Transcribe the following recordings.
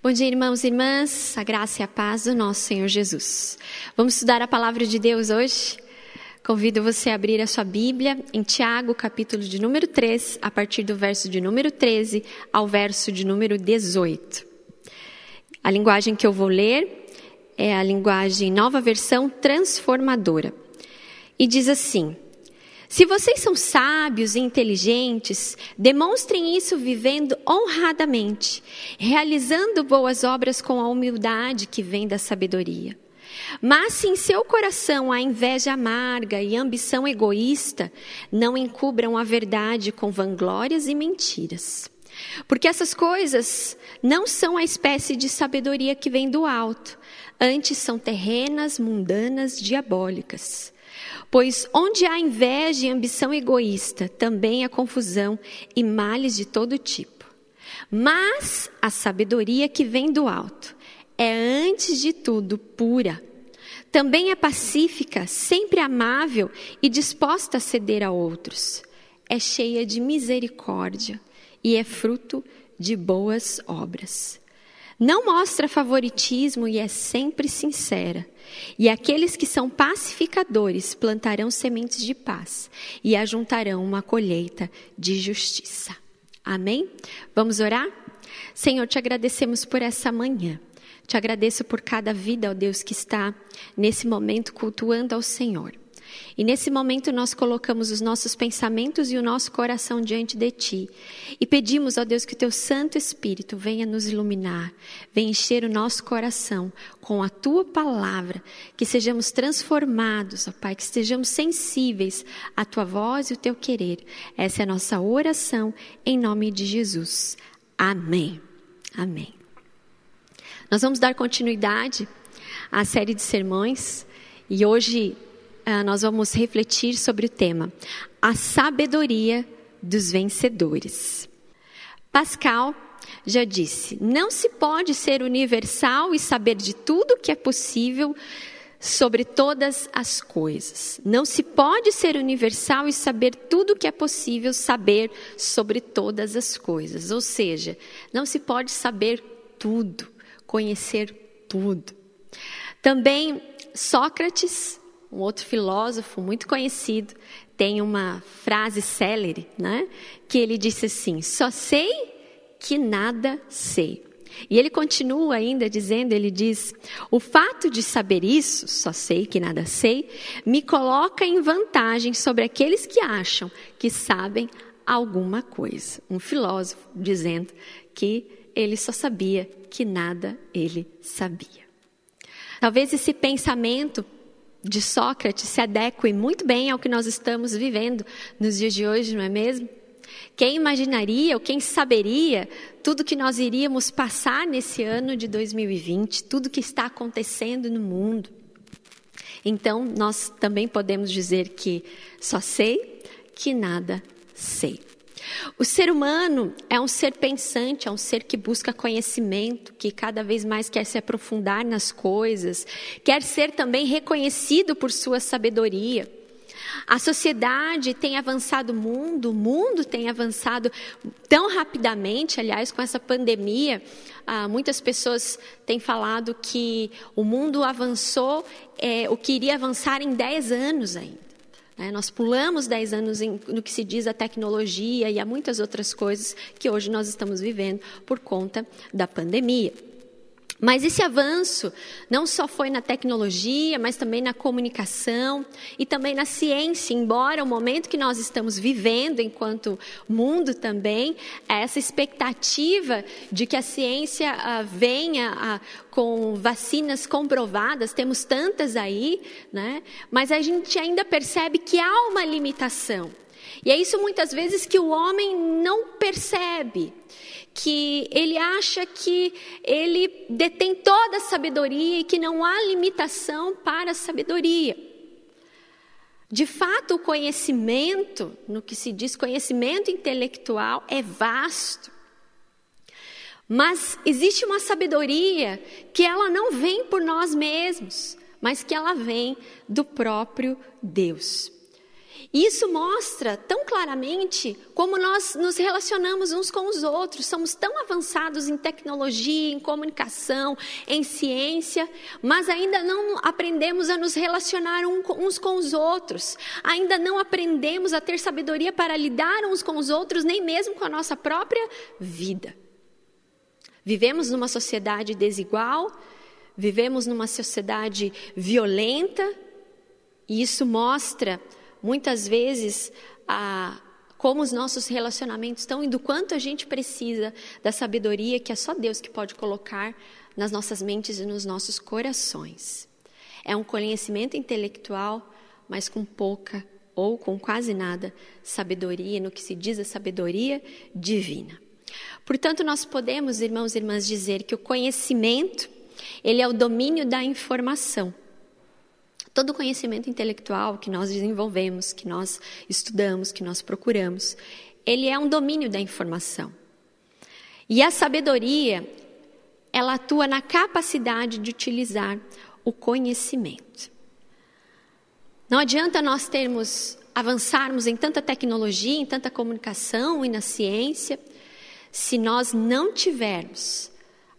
Bom dia, irmãos e irmãs, a graça e a paz do nosso Senhor Jesus. Vamos estudar a palavra de Deus hoje? Convido você a abrir a sua Bíblia em Tiago, capítulo de número 3, a partir do verso de número 13 ao verso de número 18. A linguagem que eu vou ler é a linguagem nova versão transformadora. E diz assim: se vocês são sábios e inteligentes, demonstrem isso vivendo honradamente, realizando boas obras com a humildade que vem da sabedoria. Mas se em seu coração há inveja amarga e ambição egoísta, não encubram a verdade com vanglórias e mentiras. Porque essas coisas não são a espécie de sabedoria que vem do alto, antes são terrenas, mundanas, diabólicas. Pois onde há inveja e ambição egoísta, também há confusão e males de todo tipo. Mas a sabedoria que vem do alto é, antes de tudo, pura. Também é pacífica, sempre amável e disposta a ceder a outros. É cheia de misericórdia e é fruto de boas obras. Não mostra favoritismo e é sempre sincera. E aqueles que são pacificadores plantarão sementes de paz e ajuntarão uma colheita de justiça. Amém? Vamos orar? Senhor, te agradecemos por essa manhã. Te agradeço por cada vida, ó Deus, que está nesse momento cultuando ao Senhor. E nesse momento nós colocamos os nossos pensamentos e o nosso coração diante de Ti. E pedimos, ó Deus, que o Teu Santo Espírito venha nos iluminar, venha encher o nosso coração com a Tua palavra, que sejamos transformados, ó Pai, que estejamos sensíveis à Tua voz e o Teu querer. Essa é a nossa oração em nome de Jesus. Amém. Amém. Nós vamos dar continuidade à série de sermões e hoje nós vamos refletir sobre o tema A Sabedoria dos Vencedores. Pascal já disse: não se pode ser universal e saber de tudo que é possível sobre todas as coisas. Não se pode ser universal e saber tudo que é possível saber sobre todas as coisas. Ou seja, não se pode saber tudo, conhecer tudo. Também Sócrates um outro filósofo muito conhecido, tem uma frase célere, né? Que ele disse assim: Só sei que nada sei. E ele continua ainda dizendo: ele diz, o fato de saber isso, só sei que nada sei, me coloca em vantagem sobre aqueles que acham que sabem alguma coisa. Um filósofo dizendo que ele só sabia que nada ele sabia. Talvez esse pensamento de Sócrates se adeque muito bem ao que nós estamos vivendo nos dias de hoje, não é mesmo? Quem imaginaria ou quem saberia tudo que nós iríamos passar nesse ano de 2020, tudo que está acontecendo no mundo? Então, nós também podemos dizer que só sei que nada sei. O ser humano é um ser pensante, é um ser que busca conhecimento, que cada vez mais quer se aprofundar nas coisas, quer ser também reconhecido por sua sabedoria. A sociedade tem avançado mundo, o mundo tem avançado tão rapidamente, aliás, com essa pandemia, ah, muitas pessoas têm falado que o mundo avançou é, o que iria avançar em 10 anos ainda. Né? Nós pulamos 10 anos em, no que se diz a tecnologia e há muitas outras coisas que hoje nós estamos vivendo por conta da pandemia. Mas esse avanço não só foi na tecnologia, mas também na comunicação e também na ciência, embora o momento que nós estamos vivendo enquanto mundo também, é essa expectativa de que a ciência ah, venha ah, com vacinas comprovadas, temos tantas aí, né? mas a gente ainda percebe que há uma limitação. E é isso muitas vezes que o homem não percebe que ele acha que ele detém toda a sabedoria e que não há limitação para a sabedoria. De fato, o conhecimento, no que se diz conhecimento intelectual, é vasto. Mas existe uma sabedoria que ela não vem por nós mesmos, mas que ela vem do próprio Deus. E isso mostra tão claramente como nós nos relacionamos uns com os outros. Somos tão avançados em tecnologia, em comunicação, em ciência, mas ainda não aprendemos a nos relacionar uns com os outros. Ainda não aprendemos a ter sabedoria para lidar uns com os outros, nem mesmo com a nossa própria vida. Vivemos numa sociedade desigual, vivemos numa sociedade violenta, e isso mostra muitas vezes a, como os nossos relacionamentos estão e do quanto a gente precisa da sabedoria que é só Deus que pode colocar nas nossas mentes e nos nossos corações. É um conhecimento intelectual, mas com pouca ou com quase nada sabedoria, no que se diz a sabedoria divina. Portanto, nós podemos, irmãos e irmãs, dizer que o conhecimento, ele é o domínio da informação. Todo conhecimento intelectual que nós desenvolvemos, que nós estudamos, que nós procuramos, ele é um domínio da informação. E a sabedoria, ela atua na capacidade de utilizar o conhecimento. Não adianta nós termos avançarmos em tanta tecnologia, em tanta comunicação e na ciência, se nós não tivermos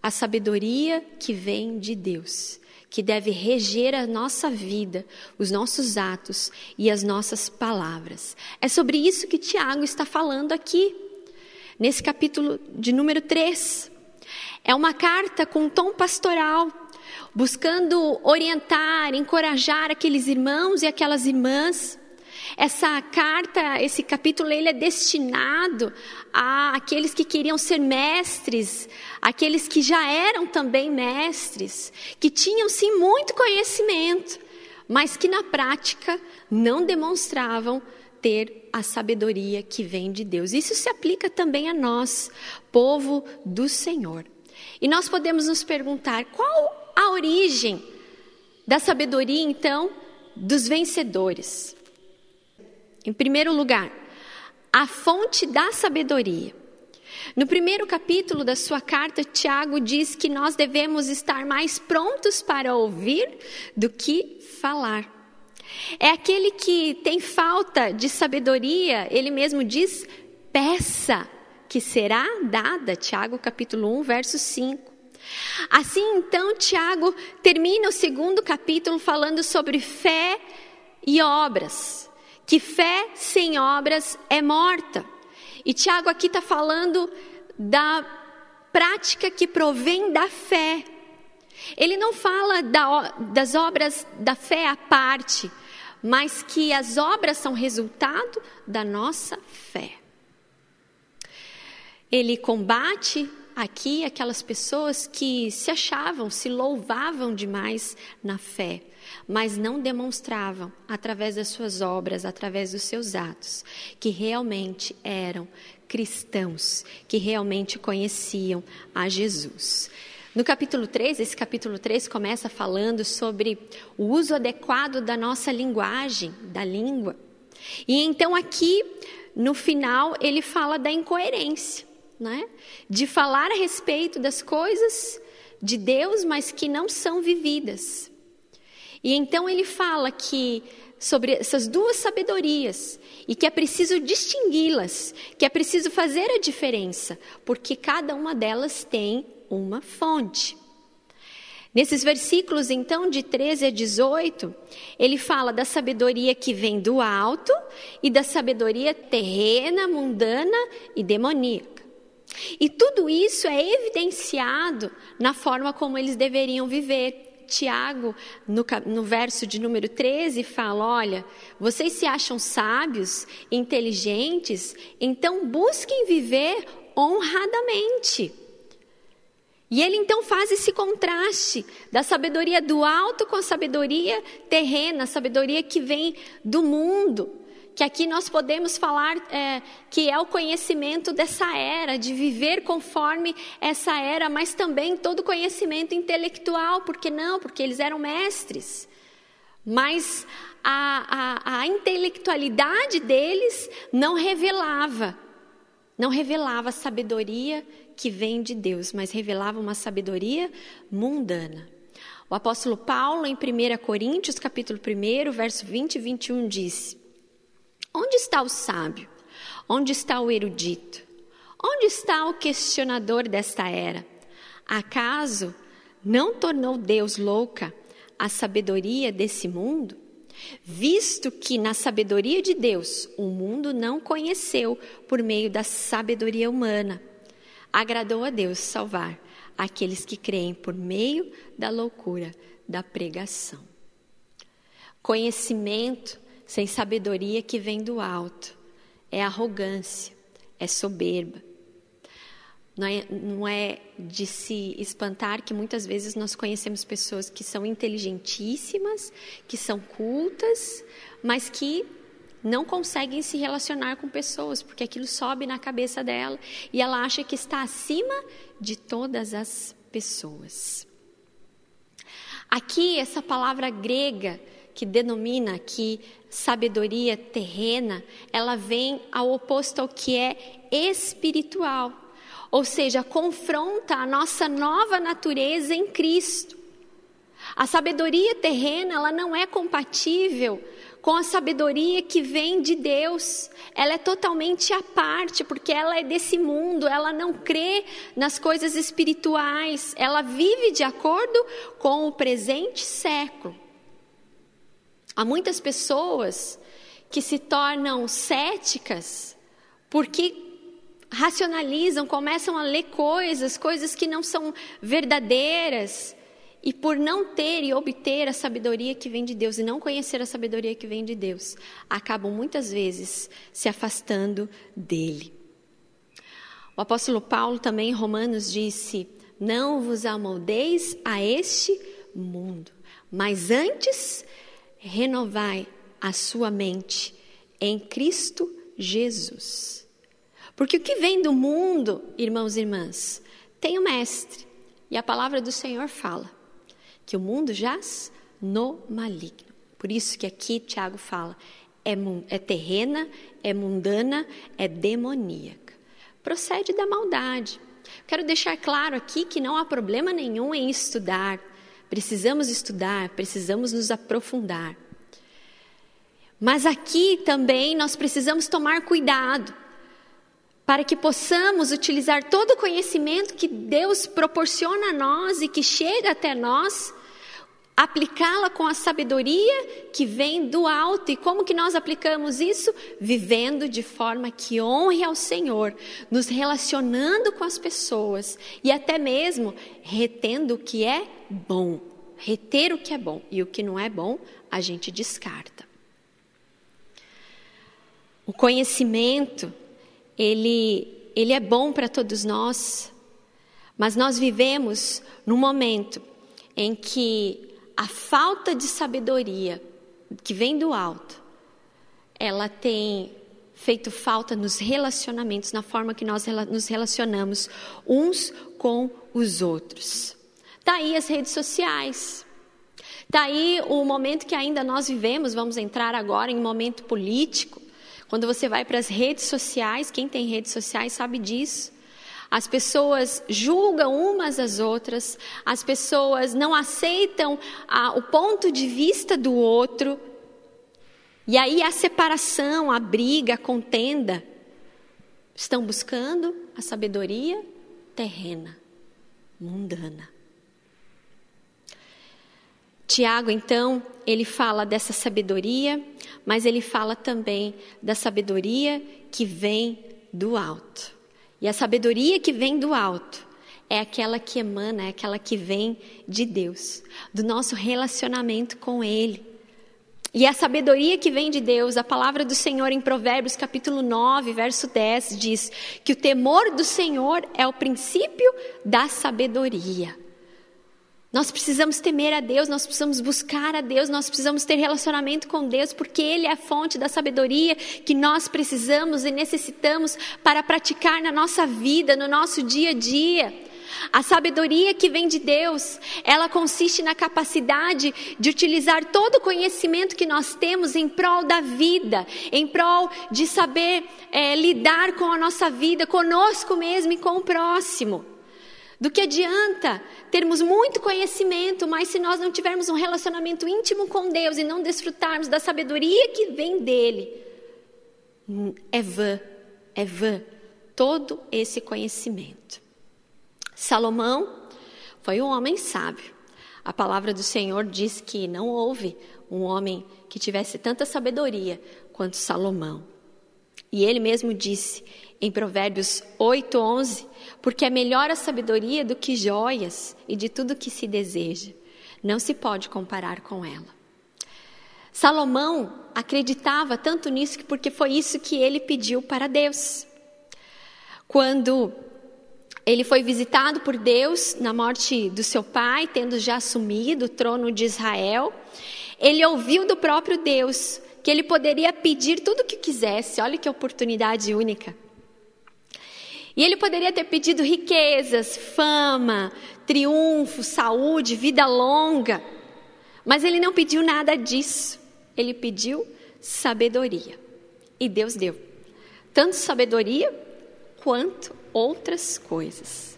a sabedoria que vem de Deus que deve reger a nossa vida, os nossos atos e as nossas palavras. É sobre isso que Tiago está falando aqui, nesse capítulo de número 3. É uma carta com um tom pastoral, buscando orientar, encorajar aqueles irmãos e aquelas irmãs essa carta, esse capítulo, ele é destinado a aqueles que queriam ser mestres, aqueles que já eram também mestres, que tinham sim muito conhecimento, mas que na prática não demonstravam ter a sabedoria que vem de Deus. Isso se aplica também a nós, povo do Senhor. E nós podemos nos perguntar qual a origem da sabedoria, então, dos vencedores. Em primeiro lugar, a fonte da sabedoria. No primeiro capítulo da sua carta, Tiago diz que nós devemos estar mais prontos para ouvir do que falar. É aquele que tem falta de sabedoria, ele mesmo diz: peça, que será dada. Tiago capítulo 1, verso 5. Assim, então, Tiago termina o segundo capítulo falando sobre fé e obras que fé sem obras é morta. E Tiago aqui está falando da prática que provém da fé. Ele não fala da, das obras da fé à parte, mas que as obras são resultado da nossa fé. Ele combate aqui aquelas pessoas que se achavam, se louvavam demais na fé mas não demonstravam, através das suas obras, através dos seus atos, que realmente eram cristãos, que realmente conheciam a Jesus. No capítulo 3, esse capítulo 3 começa falando sobre o uso adequado da nossa linguagem, da língua. E então aqui, no final, ele fala da incoerência, né? de falar a respeito das coisas de Deus, mas que não são vividas. E então ele fala que sobre essas duas sabedorias e que é preciso distingui-las, que é preciso fazer a diferença, porque cada uma delas tem uma fonte. Nesses versículos, então, de 13 a 18, ele fala da sabedoria que vem do alto e da sabedoria terrena, mundana e demoníaca. E tudo isso é evidenciado na forma como eles deveriam viver. Tiago, no, no verso de número 13, fala: Olha, vocês se acham sábios, inteligentes, então busquem viver honradamente. E ele então faz esse contraste da sabedoria do alto com a sabedoria terrena, a sabedoria que vem do mundo que aqui nós podemos falar é, que é o conhecimento dessa era, de viver conforme essa era, mas também todo conhecimento intelectual, porque não? Porque eles eram mestres. Mas a, a, a intelectualidade deles não revelava, não revelava a sabedoria que vem de Deus, mas revelava uma sabedoria mundana. O apóstolo Paulo, em 1 Coríntios, capítulo 1, verso 20 e 21, diz: Onde está o sábio? Onde está o erudito? Onde está o questionador desta era? Acaso não tornou Deus louca a sabedoria desse mundo? Visto que na sabedoria de Deus o mundo não conheceu por meio da sabedoria humana, agradou a Deus salvar aqueles que creem por meio da loucura da pregação. Conhecimento sem sabedoria que vem do alto é arrogância, é soberba. Não é, não é de se espantar que muitas vezes nós conhecemos pessoas que são inteligentíssimas, que são cultas, mas que não conseguem se relacionar com pessoas, porque aquilo sobe na cabeça dela e ela acha que está acima de todas as pessoas. Aqui, essa palavra grega que denomina aqui sabedoria terrena, ela vem ao oposto ao que é espiritual ou seja, confronta a nossa nova natureza em Cristo. A sabedoria terrena, ela não é compatível com a sabedoria que vem de Deus. Ela é totalmente à parte, porque ela é desse mundo, ela não crê nas coisas espirituais, ela vive de acordo com o presente século. Há muitas pessoas que se tornam céticas porque racionalizam, começam a ler coisas, coisas que não são verdadeiras, e por não ter e obter a sabedoria que vem de Deus e não conhecer a sabedoria que vem de Deus, acabam muitas vezes se afastando dele. O apóstolo Paulo também em Romanos disse: Não vos amoldeis a este mundo, mas antes renovai a sua mente em Cristo Jesus. Porque o que vem do mundo, irmãos e irmãs, tem o mestre. E a palavra do Senhor fala que o mundo jaz no maligno. Por isso que aqui Tiago fala, é, é terrena, é mundana, é demoníaca. Procede da maldade. Quero deixar claro aqui que não há problema nenhum em estudar. Precisamos estudar, precisamos nos aprofundar. Mas aqui também nós precisamos tomar cuidado para que possamos utilizar todo o conhecimento que Deus proporciona a nós e que chega até nós, aplicá-la com a sabedoria que vem do alto. E como que nós aplicamos isso? Vivendo de forma que honre ao Senhor, nos relacionando com as pessoas e até mesmo retendo o que é bom. Reter o que é bom e o que não é bom, a gente descarta. O conhecimento ele, ele é bom para todos nós, mas nós vivemos num momento em que a falta de sabedoria que vem do alto, ela tem feito falta nos relacionamentos, na forma que nós nos relacionamos uns com os outros. Daí tá as redes sociais. Daí tá o momento que ainda nós vivemos, vamos entrar agora em momento político, quando você vai para as redes sociais, quem tem redes sociais sabe disso. As pessoas julgam umas às outras, as pessoas não aceitam a, o ponto de vista do outro. E aí a separação, a briga, a contenda. Estão buscando a sabedoria terrena, mundana. Tiago, então, ele fala dessa sabedoria, mas ele fala também da sabedoria que vem do alto. E a sabedoria que vem do alto é aquela que emana, é aquela que vem de Deus, do nosso relacionamento com Ele. E a sabedoria que vem de Deus, a palavra do Senhor em Provérbios capítulo 9, verso 10 diz que o temor do Senhor é o princípio da sabedoria. Nós precisamos temer a Deus, nós precisamos buscar a Deus, nós precisamos ter relacionamento com Deus, porque Ele é a fonte da sabedoria que nós precisamos e necessitamos para praticar na nossa vida, no nosso dia a dia. A sabedoria que vem de Deus, ela consiste na capacidade de utilizar todo o conhecimento que nós temos em prol da vida, em prol de saber é, lidar com a nossa vida, conosco mesmo e com o próximo. Do que adianta termos muito conhecimento, mas se nós não tivermos um relacionamento íntimo com Deus e não desfrutarmos da sabedoria que vem dele, é vã, é vã todo esse conhecimento. Salomão foi um homem sábio. A palavra do Senhor diz que não houve um homem que tivesse tanta sabedoria quanto Salomão. E ele mesmo disse em Provérbios 8, 11: Porque é melhor a sabedoria do que joias e de tudo que se deseja. Não se pode comparar com ela. Salomão acreditava tanto nisso que porque foi isso que ele pediu para Deus. Quando ele foi visitado por Deus na morte do seu pai, tendo já assumido o trono de Israel, ele ouviu do próprio Deus que ele poderia pedir tudo o que quisesse. Olha que oportunidade única. E ele poderia ter pedido riquezas, fama, triunfo, saúde, vida longa. Mas ele não pediu nada disso. Ele pediu sabedoria. E Deus deu. Tanto sabedoria quanto outras coisas.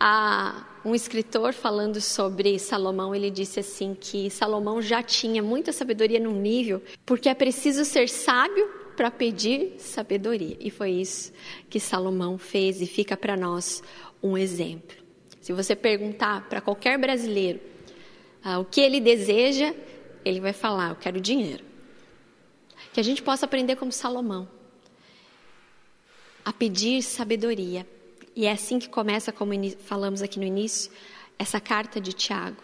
Há um escritor falando sobre Salomão, ele disse assim que Salomão já tinha muita sabedoria num nível, porque é preciso ser sábio para pedir sabedoria. E foi isso que Salomão fez e fica para nós um exemplo. Se você perguntar para qualquer brasileiro ah, o que ele deseja, ele vai falar: Eu quero dinheiro. Que a gente possa aprender como Salomão a pedir sabedoria. E é assim que começa, como falamos aqui no início, essa carta de Tiago.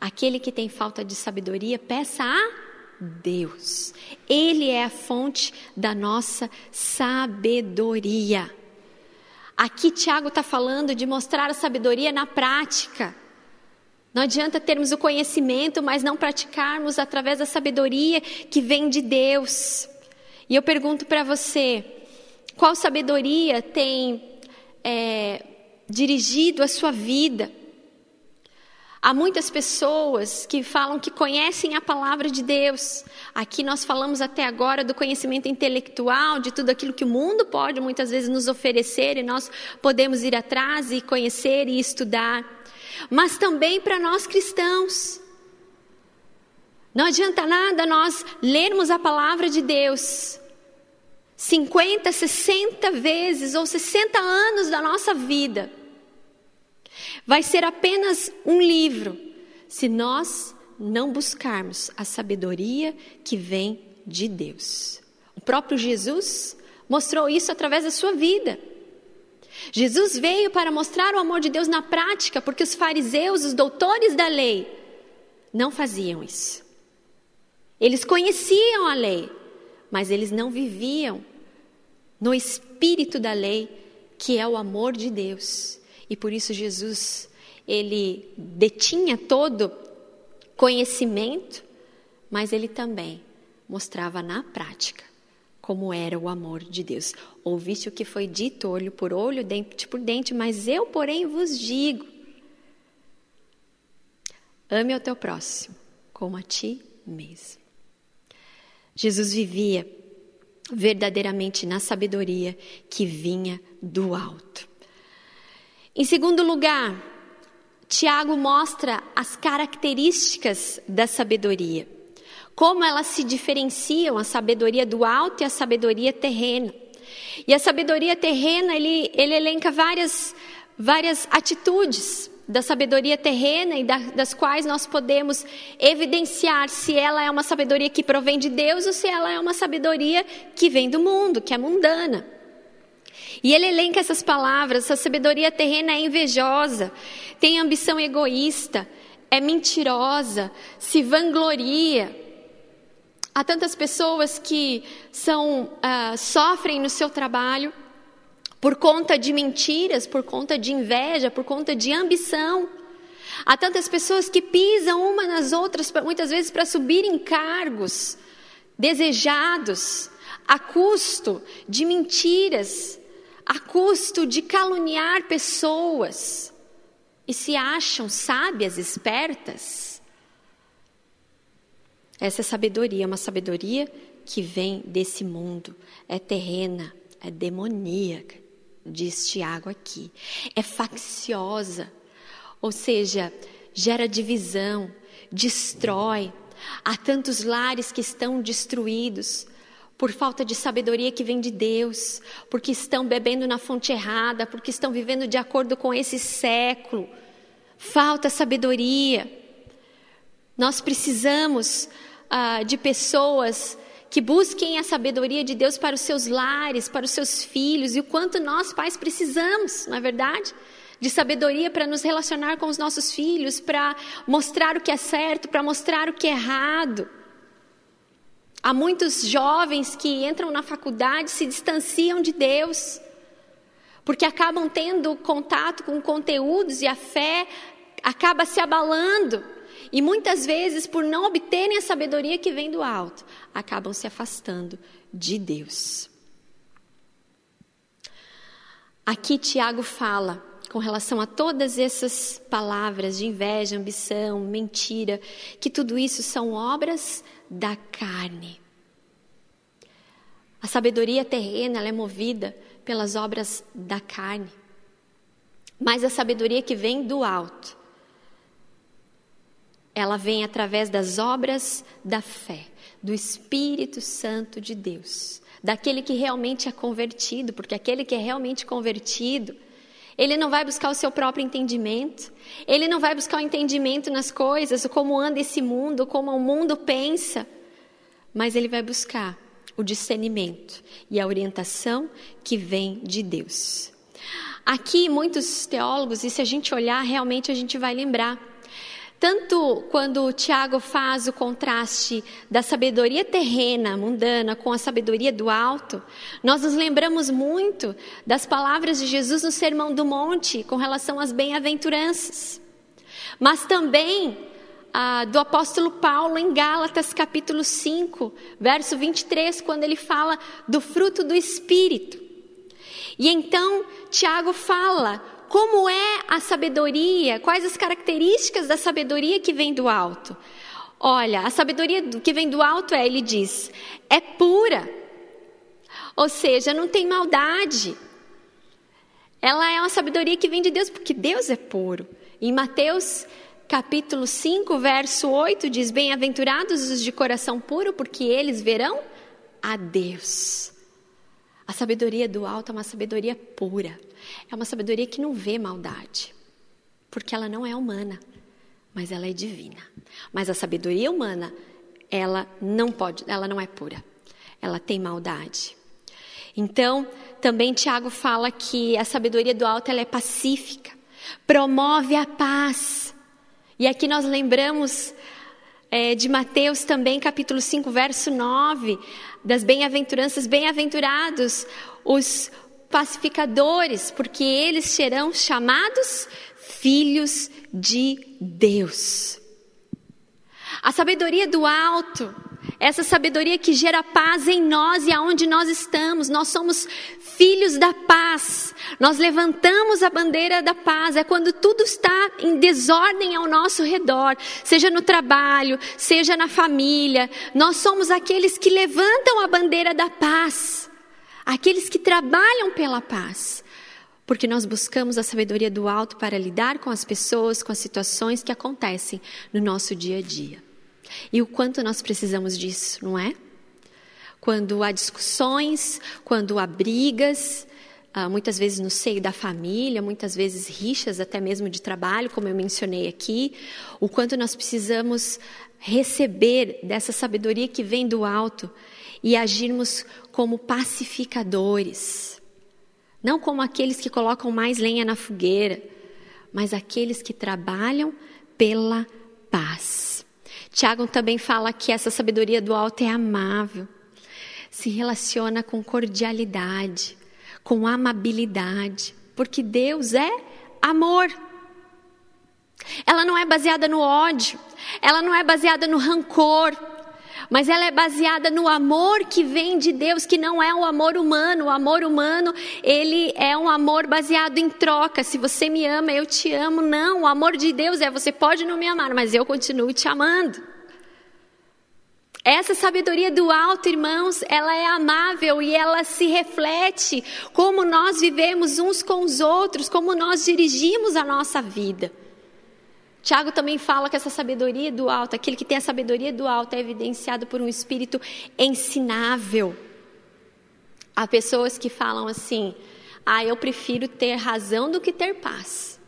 Aquele que tem falta de sabedoria, peça a Deus. Ele é a fonte da nossa sabedoria. Aqui Tiago está falando de mostrar a sabedoria na prática. Não adianta termos o conhecimento, mas não praticarmos através da sabedoria que vem de Deus. E eu pergunto para você: qual sabedoria tem é, dirigido a sua vida? Há muitas pessoas que falam que conhecem a palavra de Deus. Aqui nós falamos até agora do conhecimento intelectual, de tudo aquilo que o mundo pode muitas vezes nos oferecer e nós podemos ir atrás e conhecer e estudar. Mas também para nós cristãos. Não adianta nada nós lermos a palavra de Deus 50, 60 vezes ou 60 anos da nossa vida vai ser apenas um livro se nós não buscarmos a sabedoria que vem de Deus. O próprio Jesus mostrou isso através da sua vida. Jesus veio para mostrar o amor de Deus na prática, porque os fariseus, os doutores da lei, não faziam isso. Eles conheciam a lei, mas eles não viviam no espírito da lei, que é o amor de Deus. E por isso Jesus, ele detinha todo conhecimento, mas ele também mostrava na prática como era o amor de Deus. Ouviste o que foi dito olho por olho, dente por dente, mas eu, porém, vos digo: ame ao teu próximo como a ti mesmo. Jesus vivia verdadeiramente na sabedoria que vinha do alto. Em segundo lugar, Tiago mostra as características da sabedoria, como elas se diferenciam a sabedoria do alto e a sabedoria terrena. E a sabedoria terrena, ele, ele elenca várias, várias atitudes da sabedoria terrena e da, das quais nós podemos evidenciar se ela é uma sabedoria que provém de Deus ou se ela é uma sabedoria que vem do mundo, que é mundana. E ele elenca essas palavras: essa sabedoria terrena é invejosa, tem ambição egoísta, é mentirosa, se vangloria. Há tantas pessoas que são, uh, sofrem no seu trabalho por conta de mentiras, por conta de inveja, por conta de ambição. Há tantas pessoas que pisam uma nas outras, muitas vezes para subir em cargos desejados, a custo de mentiras, a custo de caluniar pessoas e se acham sábias, espertas. Essa sabedoria é uma sabedoria que vem desse mundo, é terrena, é demoníaca, diz Tiago aqui. É facciosa, ou seja, gera divisão, destrói. Há tantos lares que estão destruídos por falta de sabedoria que vem de Deus, porque estão bebendo na fonte errada, porque estão vivendo de acordo com esse século. Falta sabedoria. Nós precisamos ah, de pessoas que busquem a sabedoria de Deus para os seus lares, para os seus filhos, e o quanto nós, pais, precisamos, não é verdade? De sabedoria para nos relacionar com os nossos filhos, para mostrar o que é certo, para mostrar o que é errado. Há muitos jovens que entram na faculdade se distanciam de Deus, porque acabam tendo contato com conteúdos e a fé acaba se abalando. E muitas vezes, por não obterem a sabedoria que vem do alto, acabam se afastando de Deus. Aqui Tiago fala com relação a todas essas palavras de inveja, ambição, mentira, que tudo isso são obras da carne. A sabedoria terrena é movida pelas obras da carne. Mas a sabedoria que vem do alto, ela vem através das obras da fé, do Espírito Santo de Deus, daquele que realmente é convertido, porque aquele que é realmente convertido, ele não vai buscar o seu próprio entendimento, ele não vai buscar o entendimento nas coisas, como anda esse mundo, como o mundo pensa, mas ele vai buscar o discernimento e a orientação que vem de Deus. Aqui, muitos teólogos, e se a gente olhar, realmente a gente vai lembrar. Tanto quando Tiago faz o contraste da sabedoria terrena, mundana, com a sabedoria do alto, nós nos lembramos muito das palavras de Jesus no Sermão do Monte com relação às bem-aventuranças. Mas também ah, do apóstolo Paulo em Gálatas capítulo 5, verso 23, quando ele fala do fruto do Espírito. E então Tiago fala como é a sabedoria, quais as características da sabedoria que vem do alto. Olha, a sabedoria que vem do alto é, ele diz, é pura, ou seja, não tem maldade. Ela é uma sabedoria que vem de Deus, porque Deus é puro. Em Mateus capítulo 5, verso 8 diz: Bem-aventurados os de coração puro, porque eles verão a Deus. A sabedoria do alto é uma sabedoria pura, é uma sabedoria que não vê maldade, porque ela não é humana, mas ela é divina. Mas a sabedoria humana, ela não pode, ela não é pura, ela tem maldade. Então, também Tiago fala que a sabedoria do alto ela é pacífica, promove a paz. E aqui nós lembramos é, de Mateus também, capítulo 5, verso 9, das bem-aventuranças, bem-aventurados os pacificadores, porque eles serão chamados filhos de Deus. A sabedoria do alto essa sabedoria que gera paz em nós e aonde nós estamos. Nós somos filhos da paz. Nós levantamos a bandeira da paz. É quando tudo está em desordem ao nosso redor, seja no trabalho, seja na família. Nós somos aqueles que levantam a bandeira da paz. Aqueles que trabalham pela paz. Porque nós buscamos a sabedoria do alto para lidar com as pessoas, com as situações que acontecem no nosso dia a dia. E o quanto nós precisamos disso, não é? Quando há discussões, quando há brigas, ah, muitas vezes no seio da família, muitas vezes rixas até mesmo de trabalho, como eu mencionei aqui, o quanto nós precisamos receber dessa sabedoria que vem do alto e agirmos como pacificadores. Não como aqueles que colocam mais lenha na fogueira, mas aqueles que trabalham pela paz. Tiago também fala que essa sabedoria do alto é amável, se relaciona com cordialidade, com amabilidade, porque Deus é amor. Ela não é baseada no ódio, ela não é baseada no rancor, mas ela é baseada no amor que vem de Deus, que não é um amor humano. O amor humano, ele é um amor baseado em troca. Se você me ama, eu te amo. Não, o amor de Deus é você pode não me amar, mas eu continuo te amando. Essa sabedoria do alto, irmãos, ela é amável e ela se reflete como nós vivemos uns com os outros, como nós dirigimos a nossa vida. Tiago também fala que essa sabedoria do alto, aquele que tem a sabedoria do alto, é evidenciado por um espírito ensinável. Há pessoas que falam assim: ah, eu prefiro ter razão do que ter paz.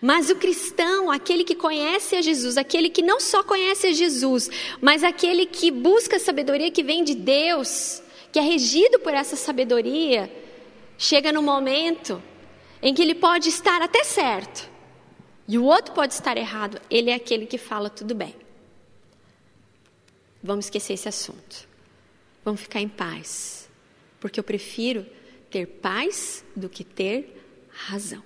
Mas o cristão, aquele que conhece a Jesus, aquele que não só conhece a Jesus, mas aquele que busca a sabedoria que vem de Deus, que é regido por essa sabedoria, chega no momento em que ele pode estar até certo e o outro pode estar errado. Ele é aquele que fala tudo bem. Vamos esquecer esse assunto. Vamos ficar em paz, porque eu prefiro ter paz do que ter razão.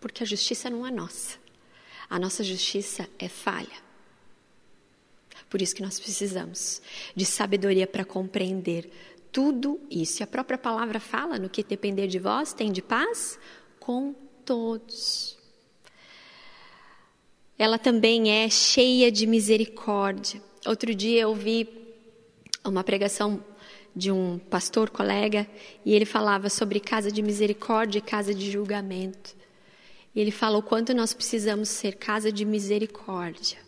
Porque a justiça não é nossa. A nossa justiça é falha. Por isso que nós precisamos de sabedoria para compreender tudo isso. E a própria palavra fala: no que depender de vós, tem de paz com todos. Ela também é cheia de misericórdia. Outro dia eu vi uma pregação de um pastor colega e ele falava sobre casa de misericórdia e casa de julgamento. E ele falou quanto nós precisamos ser casa de misericórdia.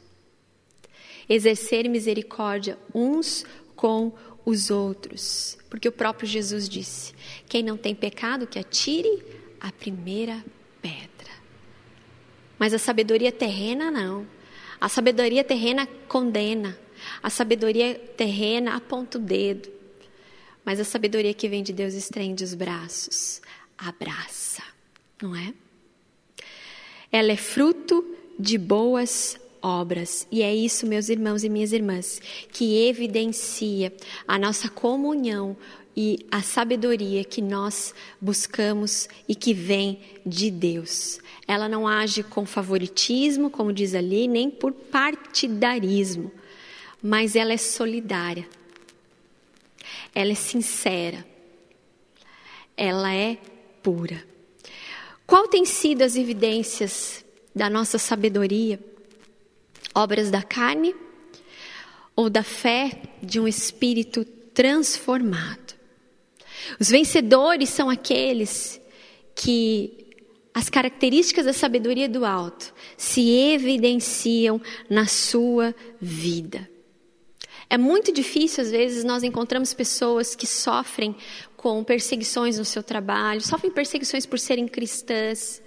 Exercer misericórdia uns com os outros. Porque o próprio Jesus disse: quem não tem pecado, que atire a primeira pedra. Mas a sabedoria terrena, não. A sabedoria terrena condena. A sabedoria terrena aponta o dedo. Mas a sabedoria que vem de Deus estende os braços, abraça, não é? Ela é fruto de boas obras. E é isso, meus irmãos e minhas irmãs, que evidencia a nossa comunhão e a sabedoria que nós buscamos e que vem de Deus. Ela não age com favoritismo, como diz ali, nem por partidarismo, mas ela é solidária. Ela é sincera. Ela é pura. Qual tem sido as evidências da nossa sabedoria? Obras da carne ou da fé de um espírito transformado? Os vencedores são aqueles que as características da sabedoria do alto se evidenciam na sua vida. É muito difícil, às vezes, nós encontramos pessoas que sofrem com perseguições no seu trabalho, sofrem perseguições por serem cristãs,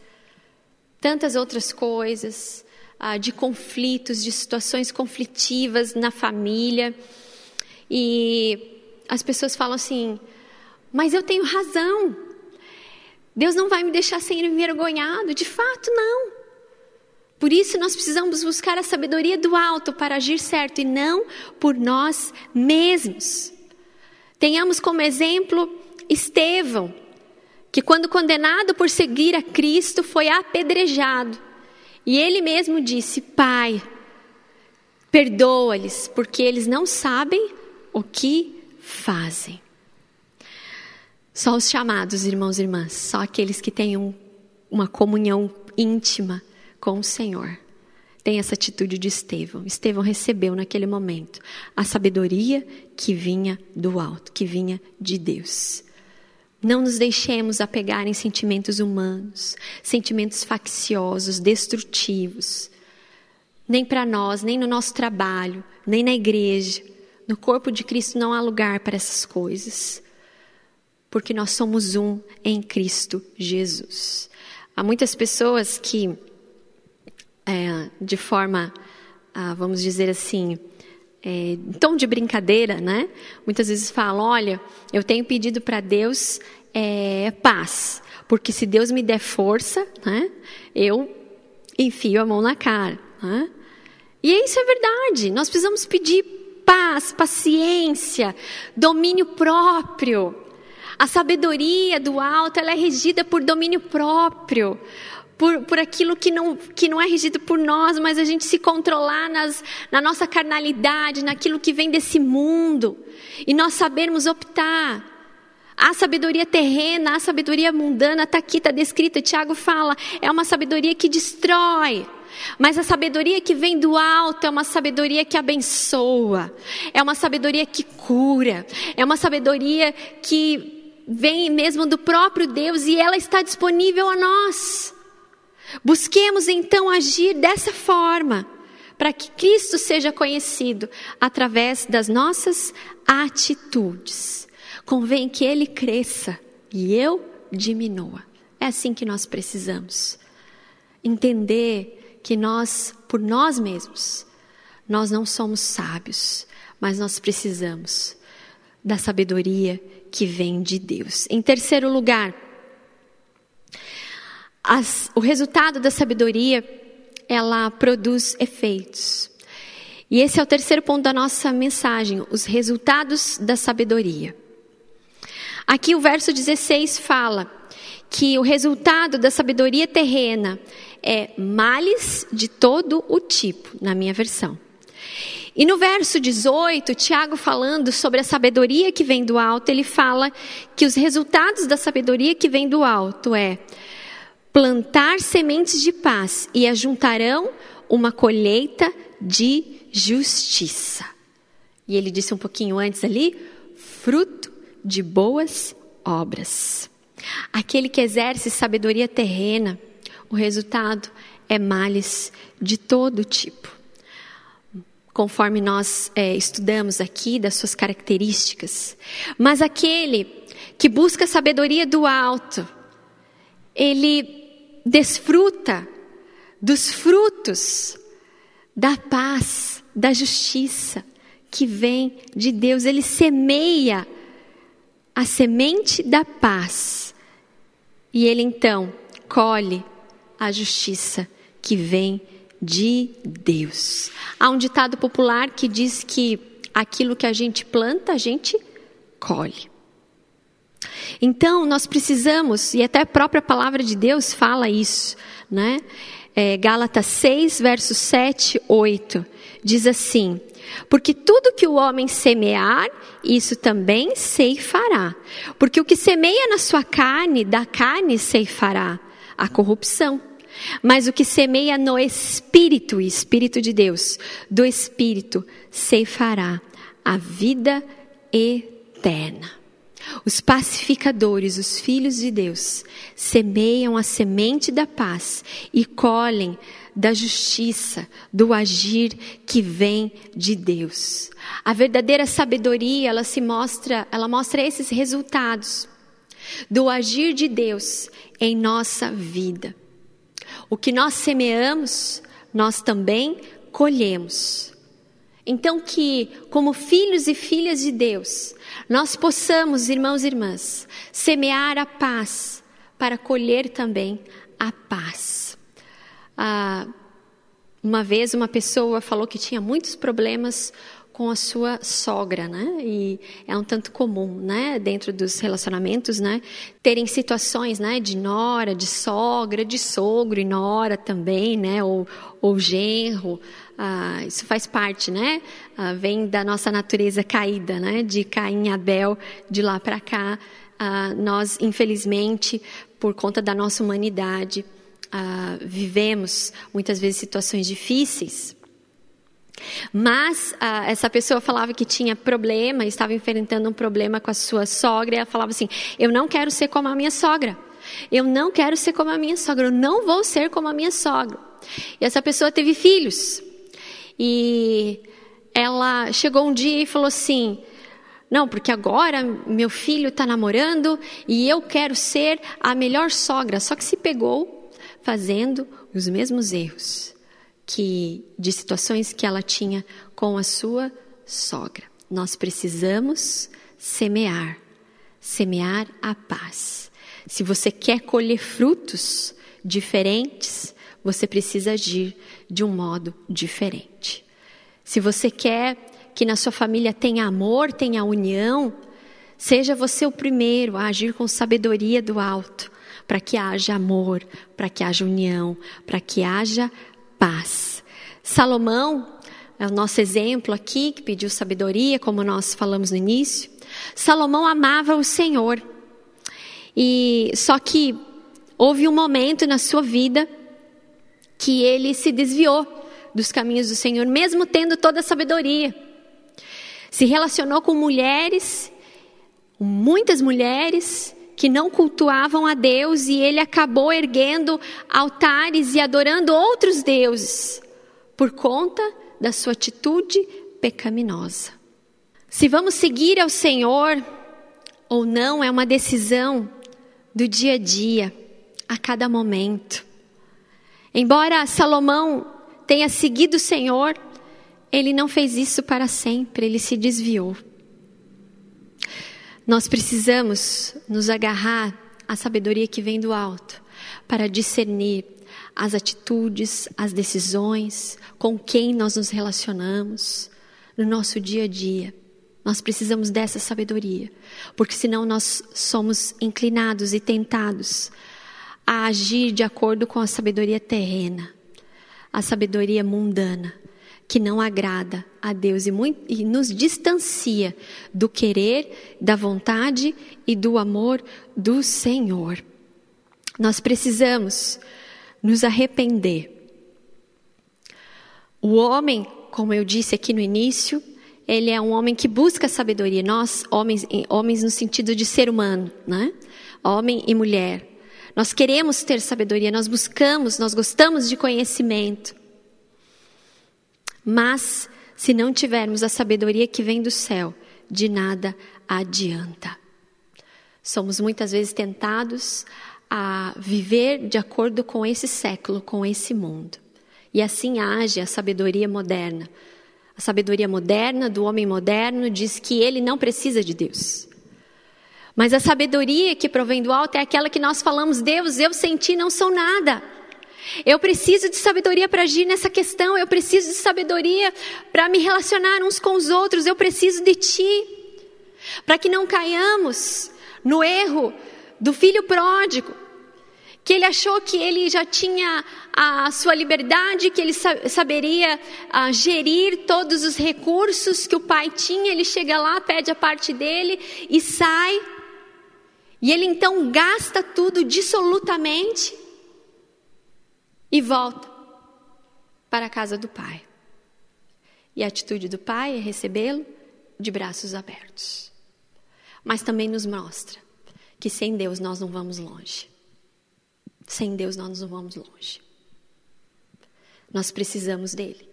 tantas outras coisas, ah, de conflitos, de situações conflitivas na família. E as pessoas falam assim: mas eu tenho razão. Deus não vai me deixar ser envergonhado. De fato, não. Por isso nós precisamos buscar a sabedoria do alto para agir certo e não por nós mesmos. Tenhamos como exemplo Estevão, que quando condenado por seguir a Cristo foi apedrejado. E ele mesmo disse: Pai, perdoa-lhes, porque eles não sabem o que fazem. Só os chamados, irmãos e irmãs, só aqueles que têm um, uma comunhão íntima com o Senhor. Tem essa atitude de Estevão. Estevão recebeu naquele momento a sabedoria que vinha do alto, que vinha de Deus. Não nos deixemos apegar em sentimentos humanos, sentimentos facciosos, destrutivos. Nem para nós, nem no nosso trabalho, nem na igreja. No corpo de Cristo não há lugar para essas coisas. Porque nós somos um em Cristo Jesus. Há muitas pessoas que é, de forma, ah, vamos dizer assim, é, tom de brincadeira, né? Muitas vezes falam: olha, eu tenho pedido para Deus é, paz, porque se Deus me der força, né? Eu enfio a mão na cara. Né? E isso é verdade. Nós precisamos pedir paz, paciência, domínio próprio. A sabedoria do alto ela é regida por domínio próprio por, por aquilo que não, que não é regido por nós, mas a gente se controlar nas, na nossa carnalidade, naquilo que vem desse mundo, e nós sabermos optar. A sabedoria terrena, a sabedoria mundana, está aqui, está descrita. Tiago fala, é uma sabedoria que destrói. Mas a sabedoria que vem do alto é uma sabedoria que abençoa, é uma sabedoria que cura, é uma sabedoria que vem mesmo do próprio Deus e ela está disponível a nós. Busquemos então agir dessa forma, para que Cristo seja conhecido através das nossas atitudes. convém que ele cresça e eu diminua. É assim que nós precisamos. Entender que nós, por nós mesmos, nós não somos sábios, mas nós precisamos da sabedoria que vem de Deus. Em terceiro lugar, as, o resultado da sabedoria, ela produz efeitos. E esse é o terceiro ponto da nossa mensagem, os resultados da sabedoria. Aqui o verso 16 fala que o resultado da sabedoria terrena é males de todo o tipo, na minha versão. E no verso 18, Tiago falando sobre a sabedoria que vem do alto, ele fala que os resultados da sabedoria que vem do alto é plantar sementes de paz e ajuntarão uma colheita de justiça. E ele disse um pouquinho antes ali, fruto de boas obras. Aquele que exerce sabedoria terrena, o resultado é males de todo tipo. Conforme nós é, estudamos aqui, das suas características. Mas aquele que busca sabedoria do alto, ele desfruta dos frutos da paz, da justiça que vem de Deus. Ele semeia a semente da paz e ele então colhe a justiça que vem de Deus. Há um ditado popular que diz que aquilo que a gente planta, a gente colhe. Então, nós precisamos, e até a própria palavra de Deus fala isso, né? É, Gálatas 6, versos 7, 8, diz assim: Porque tudo que o homem semear, isso também ceifará. Porque o que semeia na sua carne, da carne ceifará a corrupção. Mas o que semeia no Espírito, Espírito de Deus, do Espírito, ceifará a vida eterna. Os pacificadores, os filhos de Deus, semeiam a semente da paz e colhem da justiça, do agir que vem de Deus. A verdadeira sabedoria, ela se mostra, ela mostra esses resultados do agir de Deus em nossa vida. O que nós semeamos, nós também colhemos. Então que, como filhos e filhas de Deus, nós possamos, irmãos e irmãs, semear a paz para colher também a paz. Ah, uma vez uma pessoa falou que tinha muitos problemas com a sua sogra, né? E é um tanto comum, né, dentro dos relacionamentos, né, terem situações, né, de nora, de sogra, de sogro e nora também, né, ou, ou genro. Ah, isso faz parte, né? Ah, vem da nossa natureza caída, né? De Caim e Abel, de lá para cá. Ah, nós, infelizmente, por conta da nossa humanidade, ah, vivemos muitas vezes situações difíceis mas ah, essa pessoa falava que tinha problema, estava enfrentando um problema com a sua sogra, e ela falava assim: Eu não quero ser como a minha sogra. Eu não quero ser como a minha sogra. Eu não vou ser como a minha sogra. E essa pessoa teve filhos. E ela chegou um dia e falou assim: Não, porque agora meu filho está namorando e eu quero ser a melhor sogra. Só que se pegou fazendo os mesmos erros que de situações que ela tinha com a sua sogra. Nós precisamos semear, semear a paz. Se você quer colher frutos diferentes, você precisa agir de um modo diferente. Se você quer que na sua família tenha amor, tenha união, seja você o primeiro a agir com sabedoria do alto, para que haja amor, para que haja união, para que haja paz. Salomão é o nosso exemplo aqui, que pediu sabedoria, como nós falamos no início. Salomão amava o Senhor. E só que houve um momento na sua vida que ele se desviou dos caminhos do Senhor, mesmo tendo toda a sabedoria. Se relacionou com mulheres, muitas mulheres, que não cultuavam a Deus e ele acabou erguendo altares e adorando outros deuses por conta da sua atitude pecaminosa. Se vamos seguir ao Senhor, ou não é uma decisão do dia a dia, a cada momento. Embora Salomão tenha seguido o Senhor, ele não fez isso para sempre, ele se desviou. Nós precisamos nos agarrar à sabedoria que vem do alto para discernir as atitudes, as decisões, com quem nós nos relacionamos no nosso dia a dia. Nós precisamos dessa sabedoria, porque senão nós somos inclinados e tentados a agir de acordo com a sabedoria terrena, a sabedoria mundana, que não agrada a Deus e, muito, e nos distancia do querer, da vontade e do amor do Senhor. Nós precisamos nos arrepender. O homem, como eu disse aqui no início, ele é um homem que busca sabedoria. Nós, homens, homens no sentido de ser humano, né? Homem e mulher. Nós queremos ter sabedoria, nós buscamos, nós gostamos de conhecimento. Mas, se não tivermos a sabedoria que vem do céu, de nada adianta. Somos muitas vezes tentados a viver de acordo com esse século, com esse mundo. E assim age a sabedoria moderna. A sabedoria moderna do homem moderno diz que ele não precisa de Deus. Mas a sabedoria que provém do alto é aquela que nós falamos: Deus, eu sem ti não sou nada. Eu preciso de sabedoria para agir nessa questão, eu preciso de sabedoria para me relacionar uns com os outros, eu preciso de ti. Para que não caiamos no erro do filho pródigo, que ele achou que ele já tinha a sua liberdade, que ele saberia uh, gerir todos os recursos que o pai tinha. Ele chega lá, pede a parte dele e sai. E ele então gasta tudo dissolutamente e volta para a casa do pai. E a atitude do pai é recebê-lo de braços abertos. Mas também nos mostra que sem Deus nós não vamos longe. Sem Deus nós não vamos longe. Nós precisamos dele.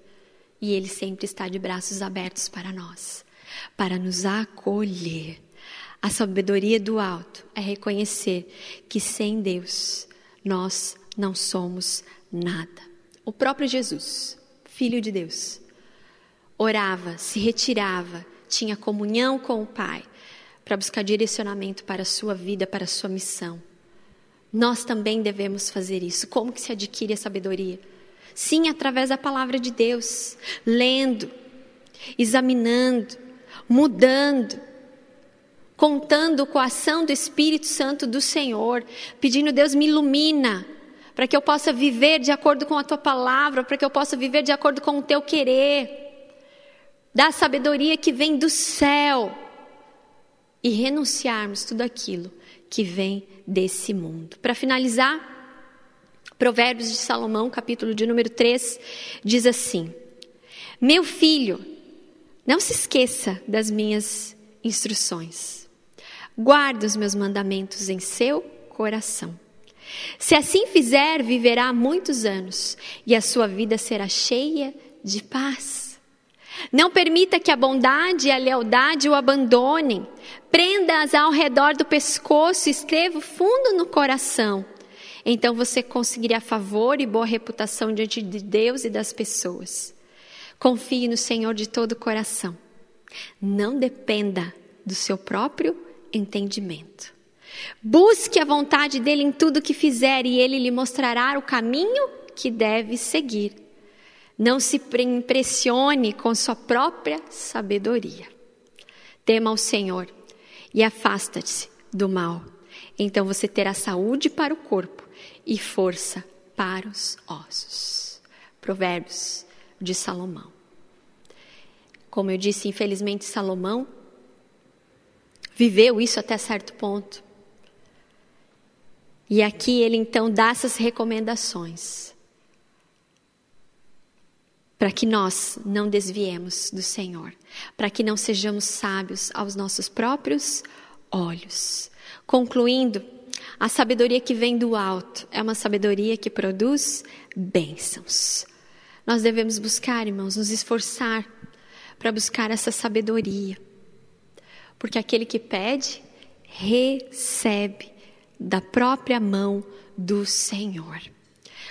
E ele sempre está de braços abertos para nós, para nos acolher. A sabedoria do alto é reconhecer que sem Deus nós não somos nada. O próprio Jesus, Filho de Deus, orava, se retirava, tinha comunhão com o Pai para buscar direcionamento para a sua vida, para a sua missão. Nós também devemos fazer isso. Como que se adquire a sabedoria? Sim, através da palavra de Deus, lendo, examinando, mudando, contando com a ação do Espírito Santo do Senhor, pedindo Deus me ilumina, para que eu possa viver de acordo com a tua palavra, para que eu possa viver de acordo com o teu querer. Da sabedoria que vem do céu e renunciarmos tudo aquilo que vem desse mundo. Para finalizar, Provérbios de Salomão, capítulo de número 3, diz assim: Meu filho, não se esqueça das minhas instruções. Guarde os meus mandamentos em seu coração. Se assim fizer, viverá muitos anos e a sua vida será cheia de paz. Não permita que a bondade e a lealdade o abandonem. Prenda-as ao redor do pescoço e escreva fundo no coração. Então você conseguirá favor e boa reputação diante de Deus e das pessoas. Confie no Senhor de todo o coração. Não dependa do seu próprio entendimento. Busque a vontade dele em tudo que fizer e ele lhe mostrará o caminho que deve seguir. Não se impressione com sua própria sabedoria. Tema ao Senhor e afasta-se do mal. Então você terá saúde para o corpo e força para os ossos. Provérbios de Salomão. Como eu disse, infelizmente Salomão viveu isso até certo ponto. E aqui ele então dá essas recomendações para que nós não desviemos do Senhor, para que não sejamos sábios aos nossos próprios olhos. Concluindo, a sabedoria que vem do alto é uma sabedoria que produz bênçãos. Nós devemos buscar, irmãos, nos esforçar para buscar essa sabedoria. Porque aquele que pede, recebe da própria mão do Senhor.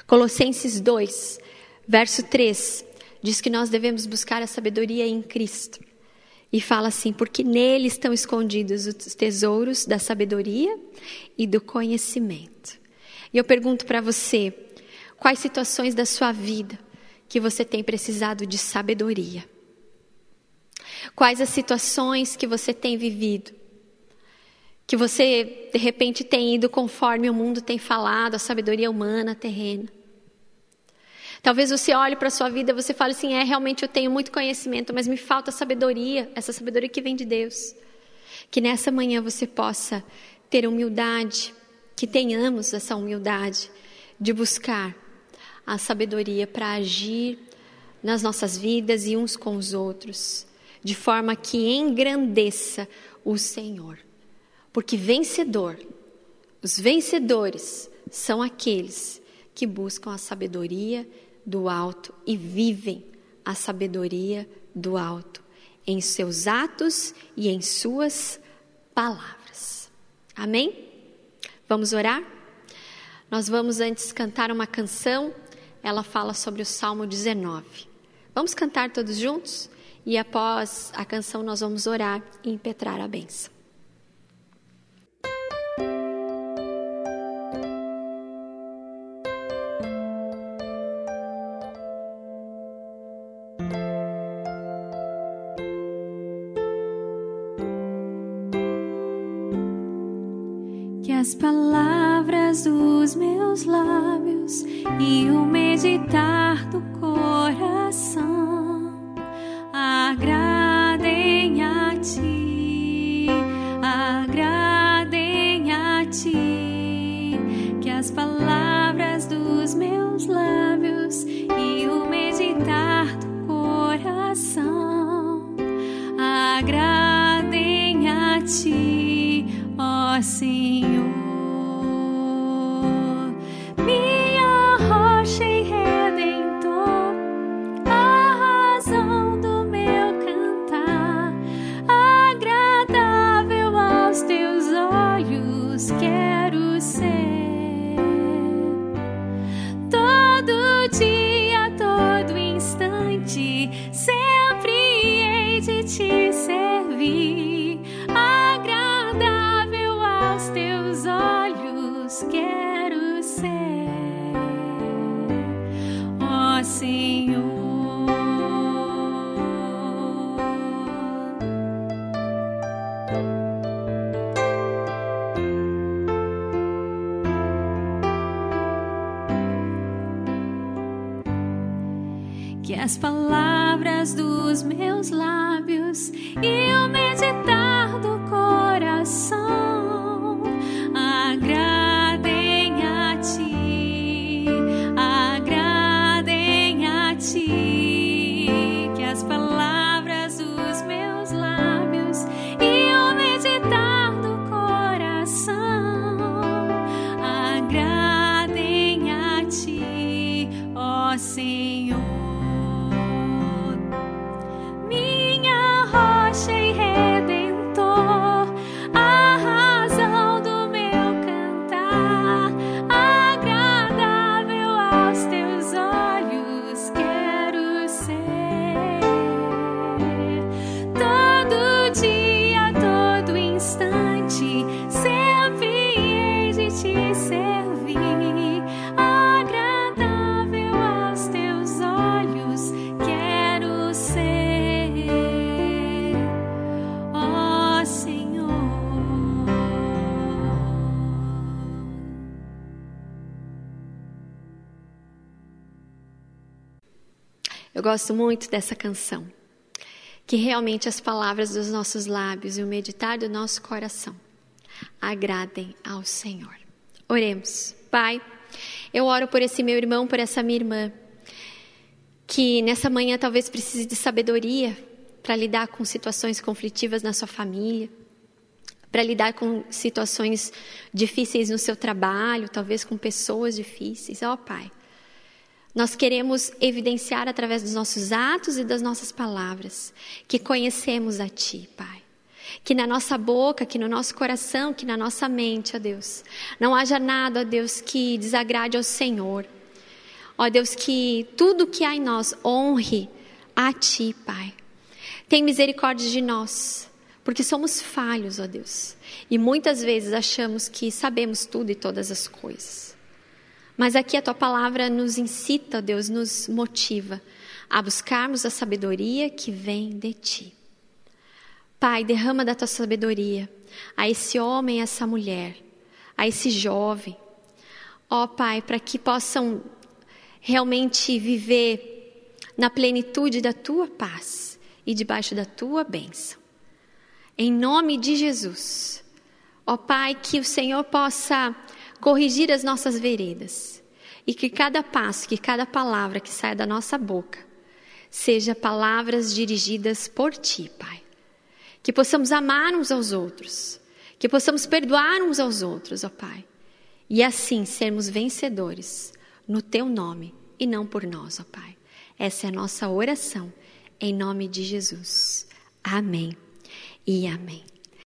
Colossenses 2, verso 3, diz que nós devemos buscar a sabedoria em Cristo. E fala assim: porque nele estão escondidos os tesouros da sabedoria e do conhecimento. E eu pergunto para você: quais situações da sua vida que você tem precisado de sabedoria? Quais as situações que você tem vivido? Que você, de repente, tem ido conforme o mundo tem falado, a sabedoria humana, terrena. Talvez você olhe para a sua vida e você fale assim: é, realmente eu tenho muito conhecimento, mas me falta sabedoria, essa sabedoria que vem de Deus. Que nessa manhã você possa ter humildade, que tenhamos essa humildade de buscar a sabedoria para agir nas nossas vidas e uns com os outros, de forma que engrandeça o Senhor. Porque vencedor, os vencedores são aqueles que buscam a sabedoria do alto e vivem a sabedoria do alto em seus atos e em suas palavras. Amém? Vamos orar? Nós vamos antes cantar uma canção, ela fala sobre o Salmo 19. Vamos cantar todos juntos? E após a canção, nós vamos orar e impetrar a bênção. E o meditar do coração agradem a ti, agradem a ti. Que as palavras dos meus lábios e o meditar do coração agradem a ti, gosto muito dessa canção. Que realmente as palavras dos nossos lábios e o meditar do nosso coração agradem ao Senhor. Oremos. Pai, eu oro por esse meu irmão, por essa minha irmã, que nessa manhã talvez precise de sabedoria para lidar com situações conflitivas na sua família, para lidar com situações difíceis no seu trabalho, talvez com pessoas difíceis. Ó Pai, nós queremos evidenciar através dos nossos atos e das nossas palavras que conhecemos a Ti, Pai. Que na nossa boca, que no nosso coração, que na nossa mente, ó Deus, não haja nada, ó Deus, que desagrade ao Senhor. Ó Deus, que tudo que há em nós honre a Ti, Pai. Tem misericórdia de nós, porque somos falhos, ó Deus. E muitas vezes achamos que sabemos tudo e todas as coisas. Mas aqui a tua palavra nos incita, Deus, nos motiva a buscarmos a sabedoria que vem de ti. Pai, derrama da tua sabedoria a esse homem, a essa mulher, a esse jovem. Ó Pai, para que possam realmente viver na plenitude da tua paz e debaixo da tua bênção. Em nome de Jesus. Ó Pai, que o Senhor possa corrigir as nossas veredas e que cada passo, que cada palavra que saia da nossa boca seja palavras dirigidas por Ti, Pai. Que possamos amar uns aos outros, que possamos perdoar uns aos outros, ó Pai. E assim sermos vencedores no Teu nome e não por nós, ó Pai. Essa é a nossa oração, em nome de Jesus. Amém e amém.